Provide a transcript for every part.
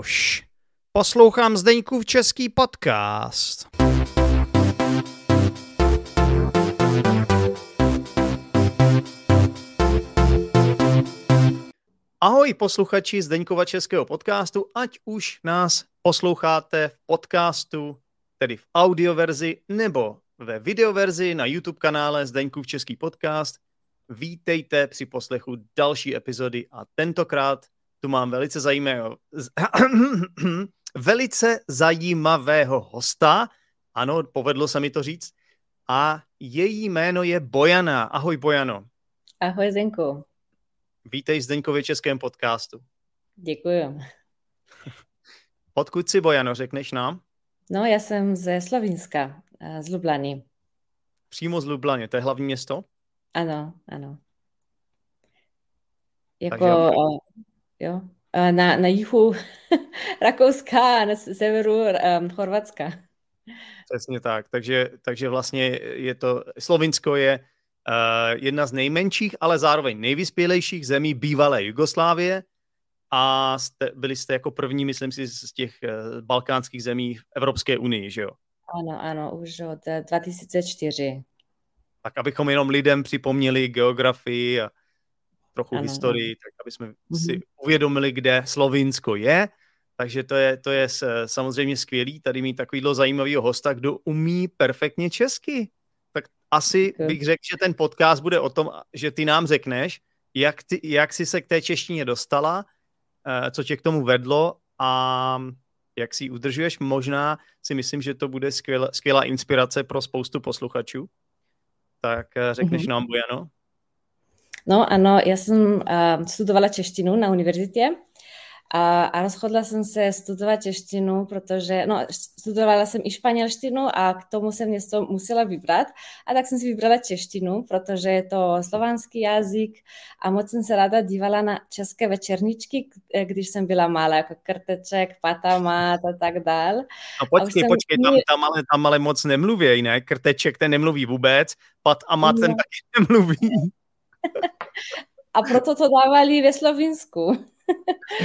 už. Poslouchám Zdeňkův český podcast. Ahoj posluchači Zdeňkova českého podcastu, ať už nás posloucháte v podcastu, tedy v audioverzi, nebo ve videoverzi na YouTube kanále Zdeňkův český podcast. Vítejte při poslechu další epizody a tentokrát tu mám velice zajímavého, velice zajímavého hosta. Ano, povedlo se mi to říct. A její jméno je Bojana. Ahoj Bojano. Ahoj Zdenku. Vítej v Zdeňkově českém podcastu. Děkuji. Odkud jsi Bojano, řekneš nám? No, já jsem ze Slovinska, z Lublany. Přímo z Lublany, to je hlavní město? Ano, ano. Jako, jo, na, na jihu Rakouska a na severu um, Chorvatska. Přesně tak, takže, takže vlastně je to, Slovinsko je uh, jedna z nejmenších, ale zároveň nejvyspělejších zemí bývalé Jugoslávie a jste, byli jste jako první, myslím si, z těch uh, balkánských zemí v Evropské unii, že jo? Ano, ano, už od 2004. Eh, tak abychom jenom lidem připomněli geografii a trochu ano. historii, tak aby jsme mm-hmm. si uvědomili, kde Slovinsko je. Takže to je, to je samozřejmě skvělý tady mít takovýhle zajímavého hosta, kdo umí perfektně česky. Tak asi okay. bych řekl, že ten podcast bude o tom, že ty nám řekneš, jak, ty, jak jsi se k té češtině dostala, eh, co tě k tomu vedlo a jak si ji udržuješ. Možná si myslím, že to bude skvělá, skvělá inspirace pro spoustu posluchačů. Tak eh, řekneš mm-hmm. nám, Bojano? No ano, já jsem uh, studovala češtinu na univerzitě a, a rozhodla jsem se studovat češtinu, protože no, studovala jsem i španělštinu a k tomu jsem něco musela vybrat. A tak jsem si vybrala češtinu, protože je to slovanský jazyk a moc jsem se ráda dívala na české večerničky, když jsem byla malá, jako Krteček, Patamat a tak dál. No počkej, počkej, tam, tam, ale, tam ale moc nemluví, ne? Krteček ten nemluví vůbec, Pat a Mat ten no. taky nemluví. A proto to dávali ve Slovinsku.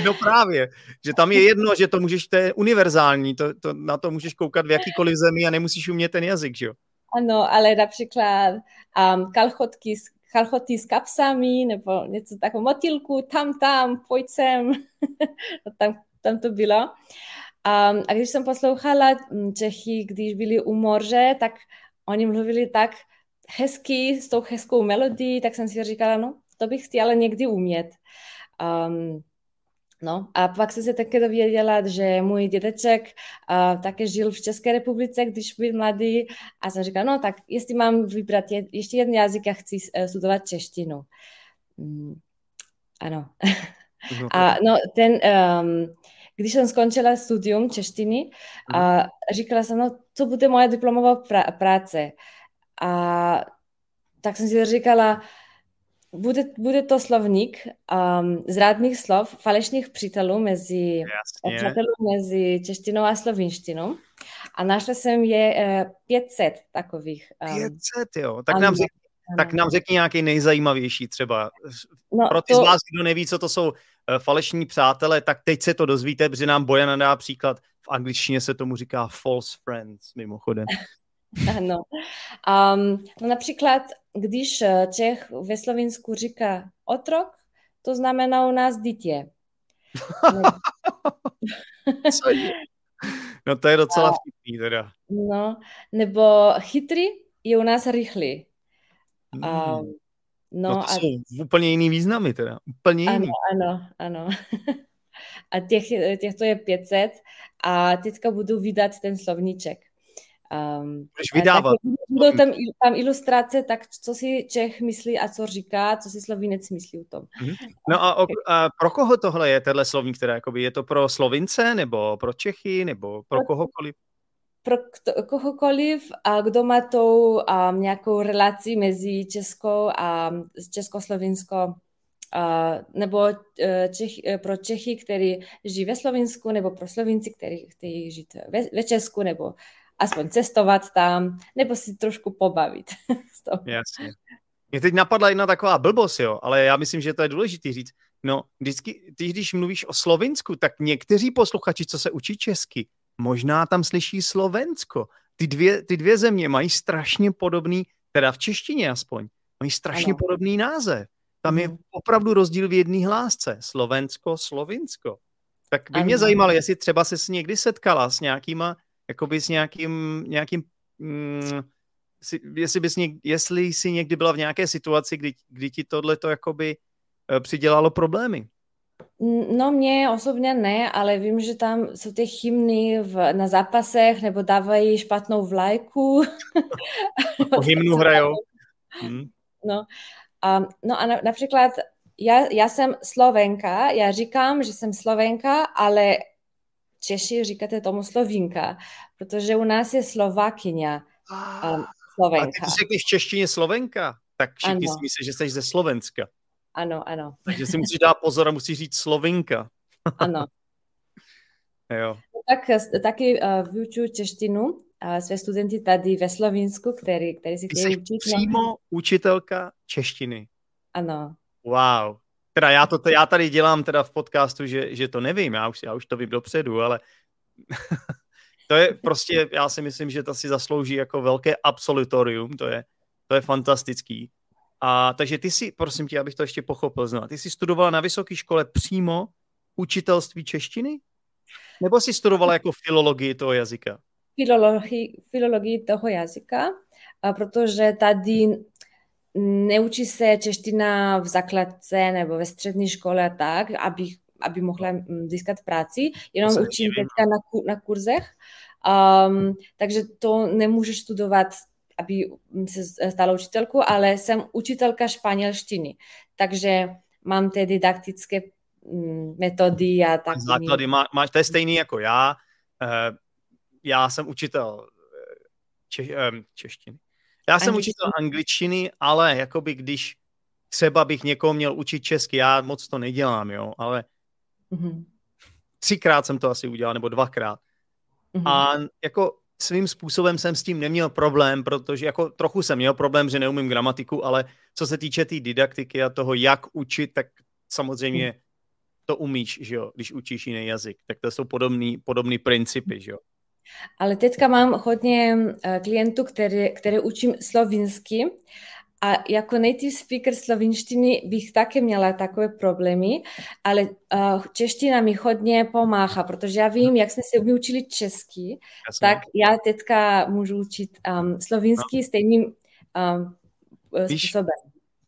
No právě, že tam je jedno, že to můžeš, to je univerzální, to, to, na to můžeš koukat v jakýkoliv zemi a nemusíš umět ten jazyk, že jo? Ano, ale například um, kalchotky, kalchoty s kapsami nebo něco takového, motýlku, tam, tam, pojď sem. No, tam, tam to bylo. Um, a když jsem poslouchala mm, Čechy, když byli u moře, tak oni mluvili tak hezky, s tou hezkou melodií, tak jsem si říkala, no, to bych chtěla někdy umět. Um, No a pak jsem se také dověděla, že můj dědeček uh, také žil v České republice, když byl mladý a jsem říkala, no tak jestli mám vybrat je, ještě jeden jazyk, já chci uh, studovat češtinu. Mm, ano. a no ten, um, když jsem skončila studium češtiny, uh, říkala jsem, no co bude moje diplomová pra- práce. A tak jsem si říkala, bude, bude to slovník um, zrádných slov, falešných přítelů mezi, přítelů mezi češtinou a slovinštinou. A našla jsem je uh, 500 takových. Um, 500, jo. Tak nám, řekni, tak nám řekni nějaký nejzajímavější třeba. No, Pro ty to... z vás, kdo neví, co to jsou uh, falešní přátelé, tak teď se to dozvíte, protože nám Bojana dá příklad. V angličtině se tomu říká false friends, mimochodem. Ano. Um, no například, když eh, Čech ve Slovensku říká otrok, to znamená u nás dítě. Co je? No to je docela vtipný teda. No, nebo chytrý je u nás rychlý. Um, no, no to a... jsou úplně jiný významy teda. Úplně jiný. Ano, ano, ano. a těch, těchto je 500 a teďka budu vydat ten slovníček. Um, vydávat. Budou tam, tam ilustrace, tak co si Čech myslí a co říká, co si Slovinec myslí o tom. Mm-hmm. No a, o, a pro koho tohle je, tenhle slovník, teda jakoby, je to pro Slovince, nebo pro Čechy, nebo pro, pro kohokoliv? Pro kto, kohokoliv, a kdo má tou um, nějakou relaci mezi Českou a Českoslovinskou Uh, nebo uh, Čech, uh, pro Čechy, který žijí ve Slovinsku, nebo pro Slovinci, kteří chtějí žít ve, ve Česku, nebo aspoň cestovat tam, nebo si trošku pobavit. Jasně. Mě teď napadla jedna taková blbost, jo, ale já myslím, že to je důležité říct. No, vždycky, ty když mluvíš o Slovinsku, tak někteří posluchači, co se učí česky, možná tam slyší Slovensko. Ty dvě, ty dvě země mají strašně podobný, teda v češtině aspoň, mají strašně ano. podobný název. Tam je opravdu rozdíl v jedné hlásce. Slovensko, Slovinsko. Tak by ano. mě zajímalo, jestli třeba se s někdy setkala s nějakýma, jakoby s nějakým, nějakým mm, si, jestli, bys něk, jestli jsi někdy byla v nějaké situaci, kdy, kdy ti tohle to jakoby uh, přidělalo problémy. No mě osobně ne, ale vím, že tam jsou ty hymny v, na zápasech nebo dávají špatnou vlajku. Po hymnu hrajou. Hmm. No, um, no a na, například já, já jsem Slovenka, já říkám, že jsem Slovenka, ale Češi říkáte tomu Slovinka, protože u nás je Slovakyně. Um, Slovenka. A ty řekneš v češtině Slovenka, tak všichni si myslí, že jsi ze Slovenska. Ano, ano. Takže si musíš dát pozor a musíš říct Slovinka. ano. jo. Tak taky uh, vyučuju češtinu uh, své studenty tady ve Slovinsku, který, který si chtějí učit. přímo no. učitelka češtiny. Ano. Wow. Teda já, to, já tady dělám teda v podcastu, že, že to nevím, já už, já už to vím dopředu, ale to je prostě, já si myslím, že to si zaslouží jako velké absolutorium, to je, to je fantastický. A takže ty si, prosím tě, abych to ještě pochopil znovu, ty jsi studovala na vysoké škole přímo učitelství češtiny? Nebo jsi studovala jako filologii toho jazyka? Filologii, filologii toho jazyka, protože tady neučí se čeština v základce nebo ve střední škole a tak, aby, aby mohla získat práci, jenom učím teďka na, na kurzech, um, takže to nemůžeš studovat aby se stala učitelku, ale jsem učitelka španělštiny. Takže mám ty didaktické mm, metody a tak. Základy má, máš, to je stejný jako já. Uh, já jsem učitel eh, če, um, češtiny. Já jsem angličtiny. učitel angličtiny, ale jakoby když třeba bych někoho měl učit česky, já moc to nedělám, jo, ale mm-hmm. třikrát jsem to asi udělal, nebo dvakrát. Mm-hmm. A jako svým způsobem jsem s tím neměl problém, protože jako trochu jsem měl problém, že neumím gramatiku, ale co se týče té tý didaktiky a toho, jak učit, tak samozřejmě hmm. to umíš, že jo, když učíš jiný jazyk. Tak to jsou podobný, podobný principy, že jo. Ale teďka mám hodně eh, klientů, které, které učím slovinsky a jako native speaker slovinštiny bych také měla takové problémy, ale uh, čeština mi hodně pomáhá, protože já vím, jak jsme se učili česky, Jasně. tak já teďka můžu učit um, slovinsky no. stejným um, Víš, způsobem.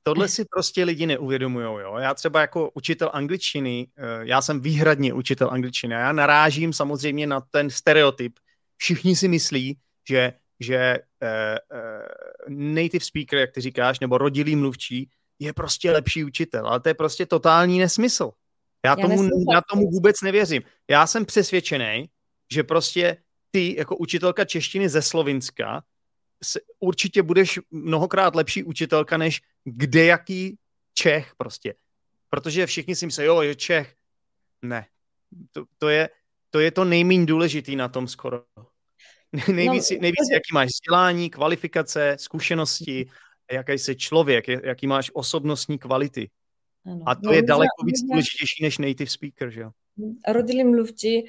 Tohle si prostě lidi neuvědomují. Jo? Já třeba jako učitel angličtiny, eh, já jsem výhradně učitel angličtiny a já narážím samozřejmě na ten stereotyp. Všichni si myslí, že že uh, uh, native speaker, jak ty říkáš, nebo rodilý mluvčí, je prostě lepší učitel, ale to je prostě totální nesmysl. Já, já tomu, já tomu vůbec nevěřím. Já jsem přesvědčený, že prostě ty jako učitelka češtiny ze Slovinska určitě budeš mnohokrát lepší učitelka než kdejaký Čech prostě. Protože všichni si myslí, jo, je Čech. Ne. To, to, je, to je to nejméně důležitý na tom skoro. nejvíc, no, nejvíc jaký máš vzdělání, kvalifikace, zkušenosti, jaký jsi člověk, jaký máš osobnostní kvality. Ano. A to no, je daleko víc důležitější než native speaker, že jo? Rodilí mluvčí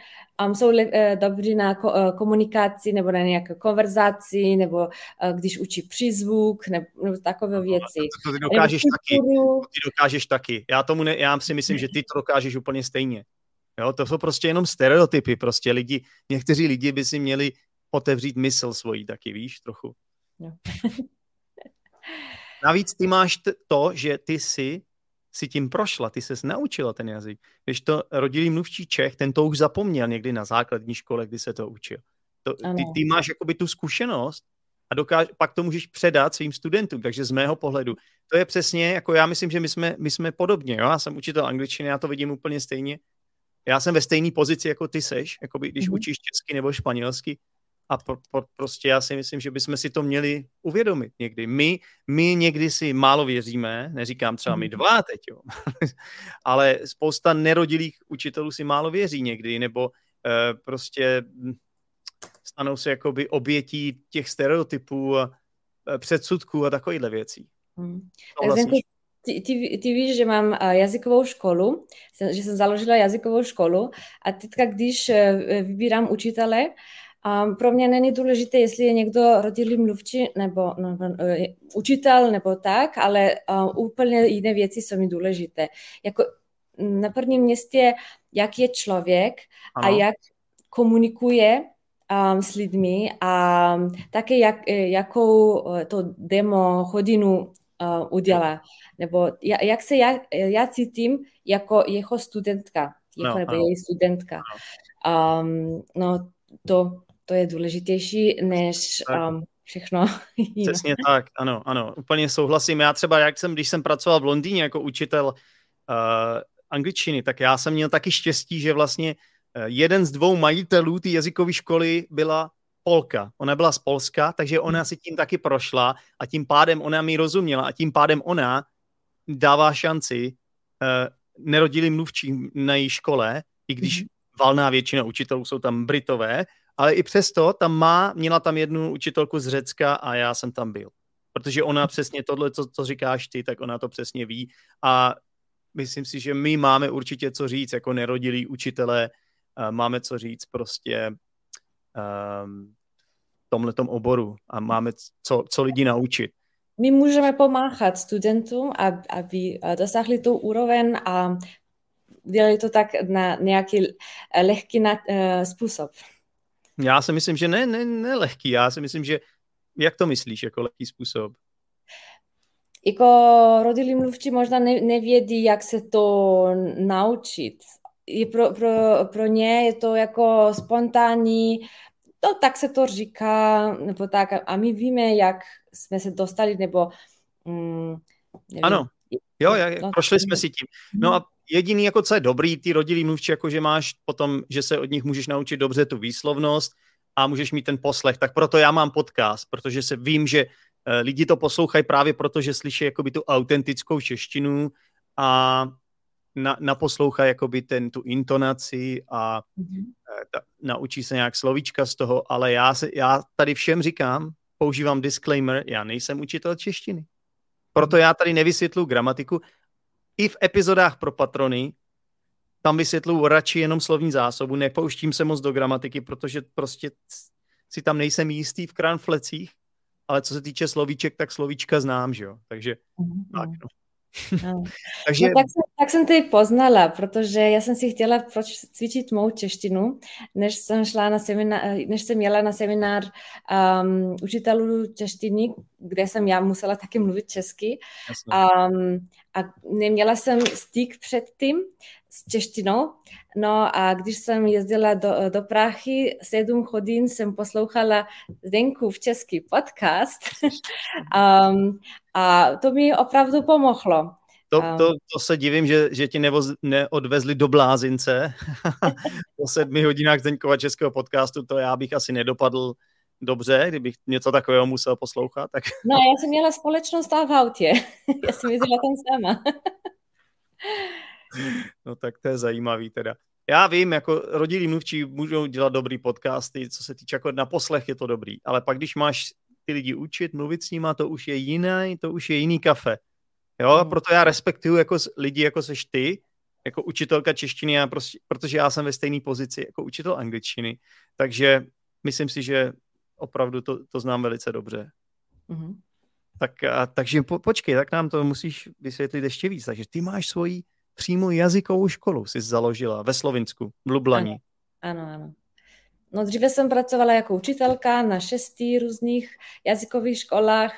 um, jsou le, uh, dobří na ko, uh, komunikaci nebo na nějaké konverzaci, nebo uh, když učí přízvuk, nebo, nebo takové no, věci. To, to ty dokážeš taky. To ty dokážeš taky. Já, tomu ne, já si myslím, že ty to dokážeš úplně stejně. Jo, to jsou prostě jenom stereotypy. Prostě lidi, někteří lidi by si měli otevřít mysl svojí taky, víš, trochu. No. Navíc ty máš to, že ty si si tím prošla, ty ses naučila ten jazyk. Když to rodilý mluvčí Čech, ten to už zapomněl někdy na základní škole, kdy se to učil. To, ty, ty máš jakoby tu zkušenost a dokáž, pak to můžeš předat svým studentům, takže z mého pohledu. To je přesně, jako já myslím, že my jsme, my jsme podobně, jo? já jsem učitel angličtiny, já to vidím úplně stejně. Já jsem ve stejné pozici, jako ty seš, jakoby, když mm-hmm. učíš česky nebo španělsky, a pro, pro, prostě já si myslím, že bychom si to měli uvědomit někdy. My, my někdy si málo věříme, neříkám třeba my mhm. dva teď, jo, ale spousta nerodilých učitelů si málo věří někdy, nebo uh, prostě stanou se jakoby obětí těch stereotypů a předsudků a takovýchhle věcí. Hmm. ty, ty, ty víš, že mám jazykovou školu, že jsem založila jazykovou školu a teďka, když vybírám učitele, Um, pro mě není důležité, jestli je někdo rodilý mluvčí nebo no, no, učitel nebo tak, ale uh, úplně jiné věci jsou mi důležité. Jako na prvním městě, jak je člověk ano. a jak komunikuje um, s lidmi a také jak, jakou to demo hodinu uh, udělá. Nebo jak se já, já cítím jako jeho studentka, jako no, nebo její studentka. Um, no to to je důležitější než um, všechno. Přesně tak, ano, ano, úplně souhlasím. Já třeba, jak jsem, když jsem pracoval v Londýně jako učitel uh, angličtiny, tak já jsem měl taky štěstí, že vlastně uh, jeden z dvou majitelů té jazykové školy byla Polka. Ona byla z Polska, takže ona si tím taky prošla a tím pádem ona mi rozuměla a tím pádem ona dává šanci uh, nerodilým mluvčím na její škole, i když mm-hmm. valná většina učitelů jsou tam Britové, ale i přesto tam má, měla tam jednu učitelku z Řecka a já jsem tam byl. Protože ona přesně tohle, co, co říkáš ty, tak ona to přesně ví a myslím si, že my máme určitě co říct jako nerodilí učitelé, máme co říct prostě um, v tomhletom oboru a máme co, co lidi naučit. My můžeme pomáhat studentům, aby dosáhli tu úroveň a dělali to tak na nějaký lehký eh, způsob. Já si myslím, že ne, ne, ne lehký. Já si myslím, že jak to myslíš jako lehký způsob? Jako rodilí mluvčí možná ne, nevědí, jak se to naučit. Je pro, pro, pro ně je to jako spontánní, no tak se to říká, nebo tak, a my víme, jak jsme se dostali, nebo mm, nevím. Ano, jo, jak, prošli jsme si tím. No a jediný, jako co je dobrý, ty rodilý mluvčí, jako že máš potom, že se od nich můžeš naučit dobře tu výslovnost a můžeš mít ten poslech. Tak proto já mám podcast, protože se vím, že uh, lidi to poslouchají právě proto, že slyší jakoby tu autentickou češtinu a na, naposlouchají jakoby ten, tu intonaci a mm-hmm. ta, naučí se nějak slovíčka z toho, ale já, se, já tady všem říkám, používám disclaimer, já nejsem učitel češtiny. Proto já tady nevysvětlu gramatiku i v epizodách pro patrony tam vysvětluji radši jenom slovní zásobu, nepouštím se moc do gramatiky, protože prostě si tam nejsem jistý v kranflecích, ale co se týče slovíček, tak slovíčka znám, že jo, takže mm-hmm. tak no. No. Takže... No, tak, jsem, tak jsem ty poznala, protože já jsem si chtěla proč cvičit mou češtinu, než jsem, šla na seminár, než jsem jela na seminár um, učitelů češtiny, kde jsem já musela taky mluvit česky. Um, a neměla jsem styk předtím s češtinou. No a když jsem jezdila do, do Prahy, sedm hodin jsem poslouchala Zdenku v český podcast um, a to mi opravdu pomohlo. To, to, to se divím, že, že ti nevoz, neodvezli do blázince po sedmi hodinách Zdeňkova českého podcastu, to já bych asi nedopadl dobře, kdybych něco takového musel poslouchat. Tak... No, já jsem měla společnost v autě. já jsem jezdila tam sama. no tak to je zajímavý teda. Já vím, jako rodilí mluvčí můžou dělat dobrý podcasty, co se týče jako na poslech je to dobrý, ale pak když máš ty lidi učit, mluvit s nima, to už je jiný, to už je jiný kafe. Jo, mm. proto já respektuju jako lidi, jako seš ty, jako učitelka češtiny, já prostě, protože já jsem ve stejné pozici jako učitel angličtiny, takže myslím si, že opravdu to, to znám velice dobře. Mm-hmm. Tak, a, takže po, počkej, tak nám to musíš vysvětlit ještě víc. Takže ty máš svoji přímo jazykovou školu, jsi založila ve Slovinsku, v Lublani. Ano, ano, ano. No dříve jsem pracovala jako učitelka na šesti různých jazykových školách.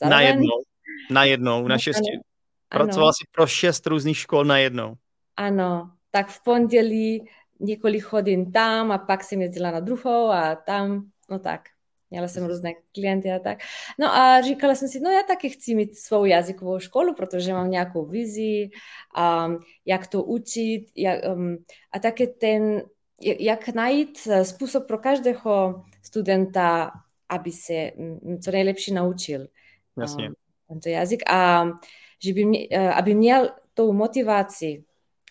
Zároveň... Na jednou, na jednou, na šesti. Ano. Pracovala jsi pro šest různých škol na jednou. Ano, tak v pondělí několik hodin tam a pak jsem jezdila na druhou a tam, no tak. Měla jsem různé klienty a tak. No a říkala jsem si, no já taky chci mít svou jazykovou školu, protože mám nějakou vizi, um, jak to učit jak, um, a také ten, jak najít způsob pro každého studenta, aby se co nejlepší naučil Jasně. Um, tento jazyk a že by mě, aby měl tou motivaci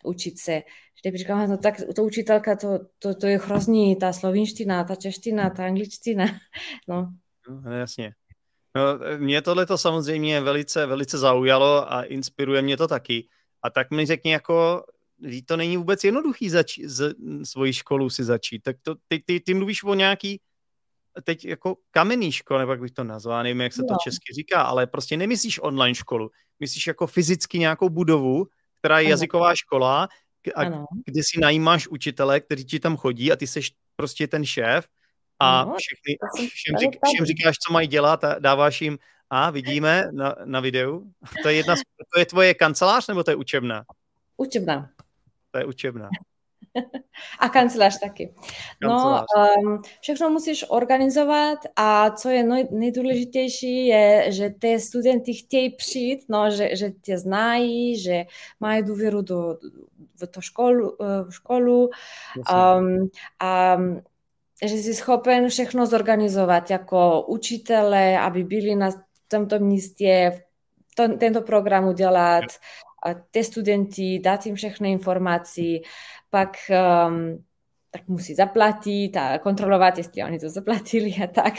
učit se, Kdyby říkám, no tak to učitelka, to, to, to je hrozný, ta slovinština, ta čeština, ta angličtina. No. no jasně. No, mě tohle to samozřejmě velice, velice zaujalo a inspiruje mě to taky. A tak mi řekni jako, to není vůbec jednoduchý zač- z, svoji školu si začít. Tak to, ty, ty, ty mluvíš o nějaký teď jako kamenný škole, nebo jak bych to nazval, nevím, jak se to no. česky říká, ale prostě nemyslíš online školu. Myslíš jako fyzicky nějakou budovu, která je ano. jazyková škola, a ano. kde si najímáš učitele, kteří ti tam chodí a ty seš prostě ten šéf a no, všechny, všem, řík, všem říkáš, co mají dělat a dáváš jim a vidíme na, na videu. To je, jedna, to je tvoje kancelář nebo to je učebna? Učebna. To je učebna. A kancelář taky. No, um, všechno musíš organizovat a co je nejdůležitější je, že ty studenti chtějí přijít, no, že, že tě znají, že mají důvěru do, v to školu, v školu. Um, a že jsi schopen všechno zorganizovat jako učitele, aby byli na tomto místě, to, tento program udělat, ty studenti, dát jim všechny informace, pak um, tak musí zaplatit a kontrolovat, jestli oni to zaplatili a tak.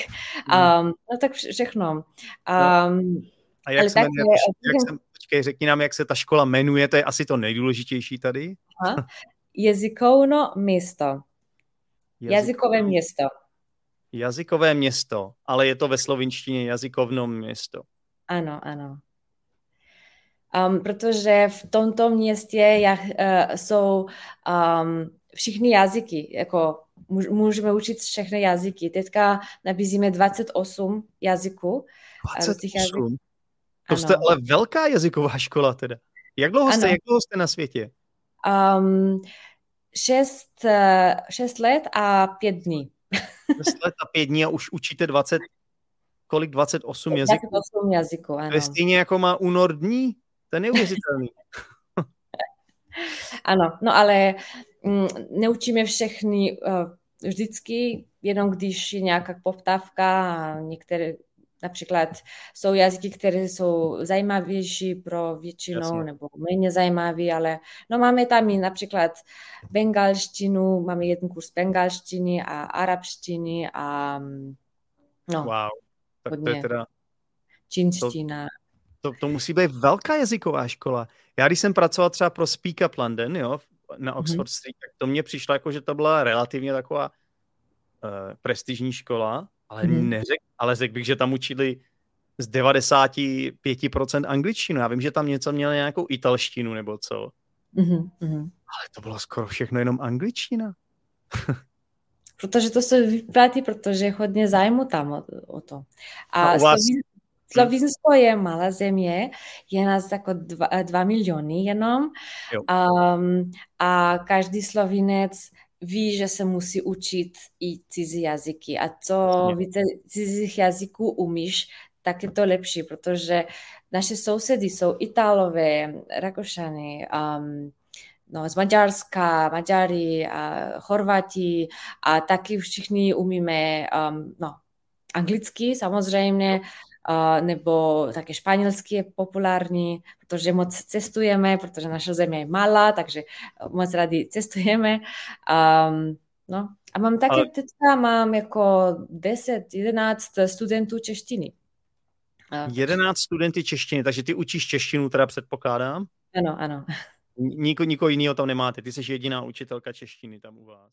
Um, no tak všechno. Um, a jak se, jmenuje, jak, jak se, počkej, řekni nám, jak se ta škola jmenuje, to je asi to nejdůležitější tady. Aha. Jazykovno město. Jazykové, Jazykové město. Jazykové město, ale je to ve slovinštině jazykovno město. Ano, ano. Um, protože v tomto městě jak, uh, jsou um, všichni jazyky, jako můžeme učit všechny jazyky. Teďka nabízíme 28 jazyků. 28? To jste ale velká jazyková škola teda. Jak dlouho jste, jak dlouho jste na světě? Um, šest, uh, šest let a pět dní. Šest let a pět dní a už učíte 20, kolik? 28 jazyků? 28 jazyků, ano. To je stejně jako má únor dní? To je neuvěřitelný. ano, no ale mm, neučíme všechny uh, vždycky, jenom když je nějaká poptávka a některé Například jsou jazyky, které jsou zajímavější pro většinu Jasně. nebo méně zajímavé, ale no máme tam i například bengalštinu, máme jeden kurz bengalštiny a arabštiny a no, wow. Tak to je teda... Čínština. To, to, to musí být velká jazyková škola. Já když jsem pracoval třeba pro Speak Up London, jo, na mhm. Oxford mm-hmm. Street, tak to mně přišlo jako, že to byla relativně taková uh, prestižní škola, ale mm-hmm. neřek, ale řekl bych, že tam učili z 95% angličtinu. Já vím, že tam něco měli nějakou italštinu nebo co. Mm-hmm. Ale to bylo skoro všechno jenom angličtina. protože to se vyplatí, protože je hodně zájmu tam o, o to. A, a u vás... Slovinsko je malá země, je nás jako dva, dva miliony jenom. Um, a každý slovinec ví, že se musí učit i cizí jazyky. A co více cizích jazyků umíš, tak je to lepší, protože naše sousedy jsou Itálové, Rakošany, um, no, z Maďarska, Maďari, a Chorvati. A taky všichni umíme um, no, anglicky samozřejmě, nebo také španělsky je populární, protože moc cestujeme, protože naše země je malá, takže moc rádi cestujeme. Um, no. A mám také Ale... teďka mám jako 10, 11 studentů češtiny. 11 studenty češtiny, takže ty učíš češtinu, teda předpokládám? Ano, ano. Niko, nikoho jiného tam nemáte, ty jsi jediná učitelka češtiny tam u vás.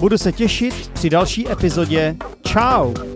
Budu se těšit při další epizodě. Ciao!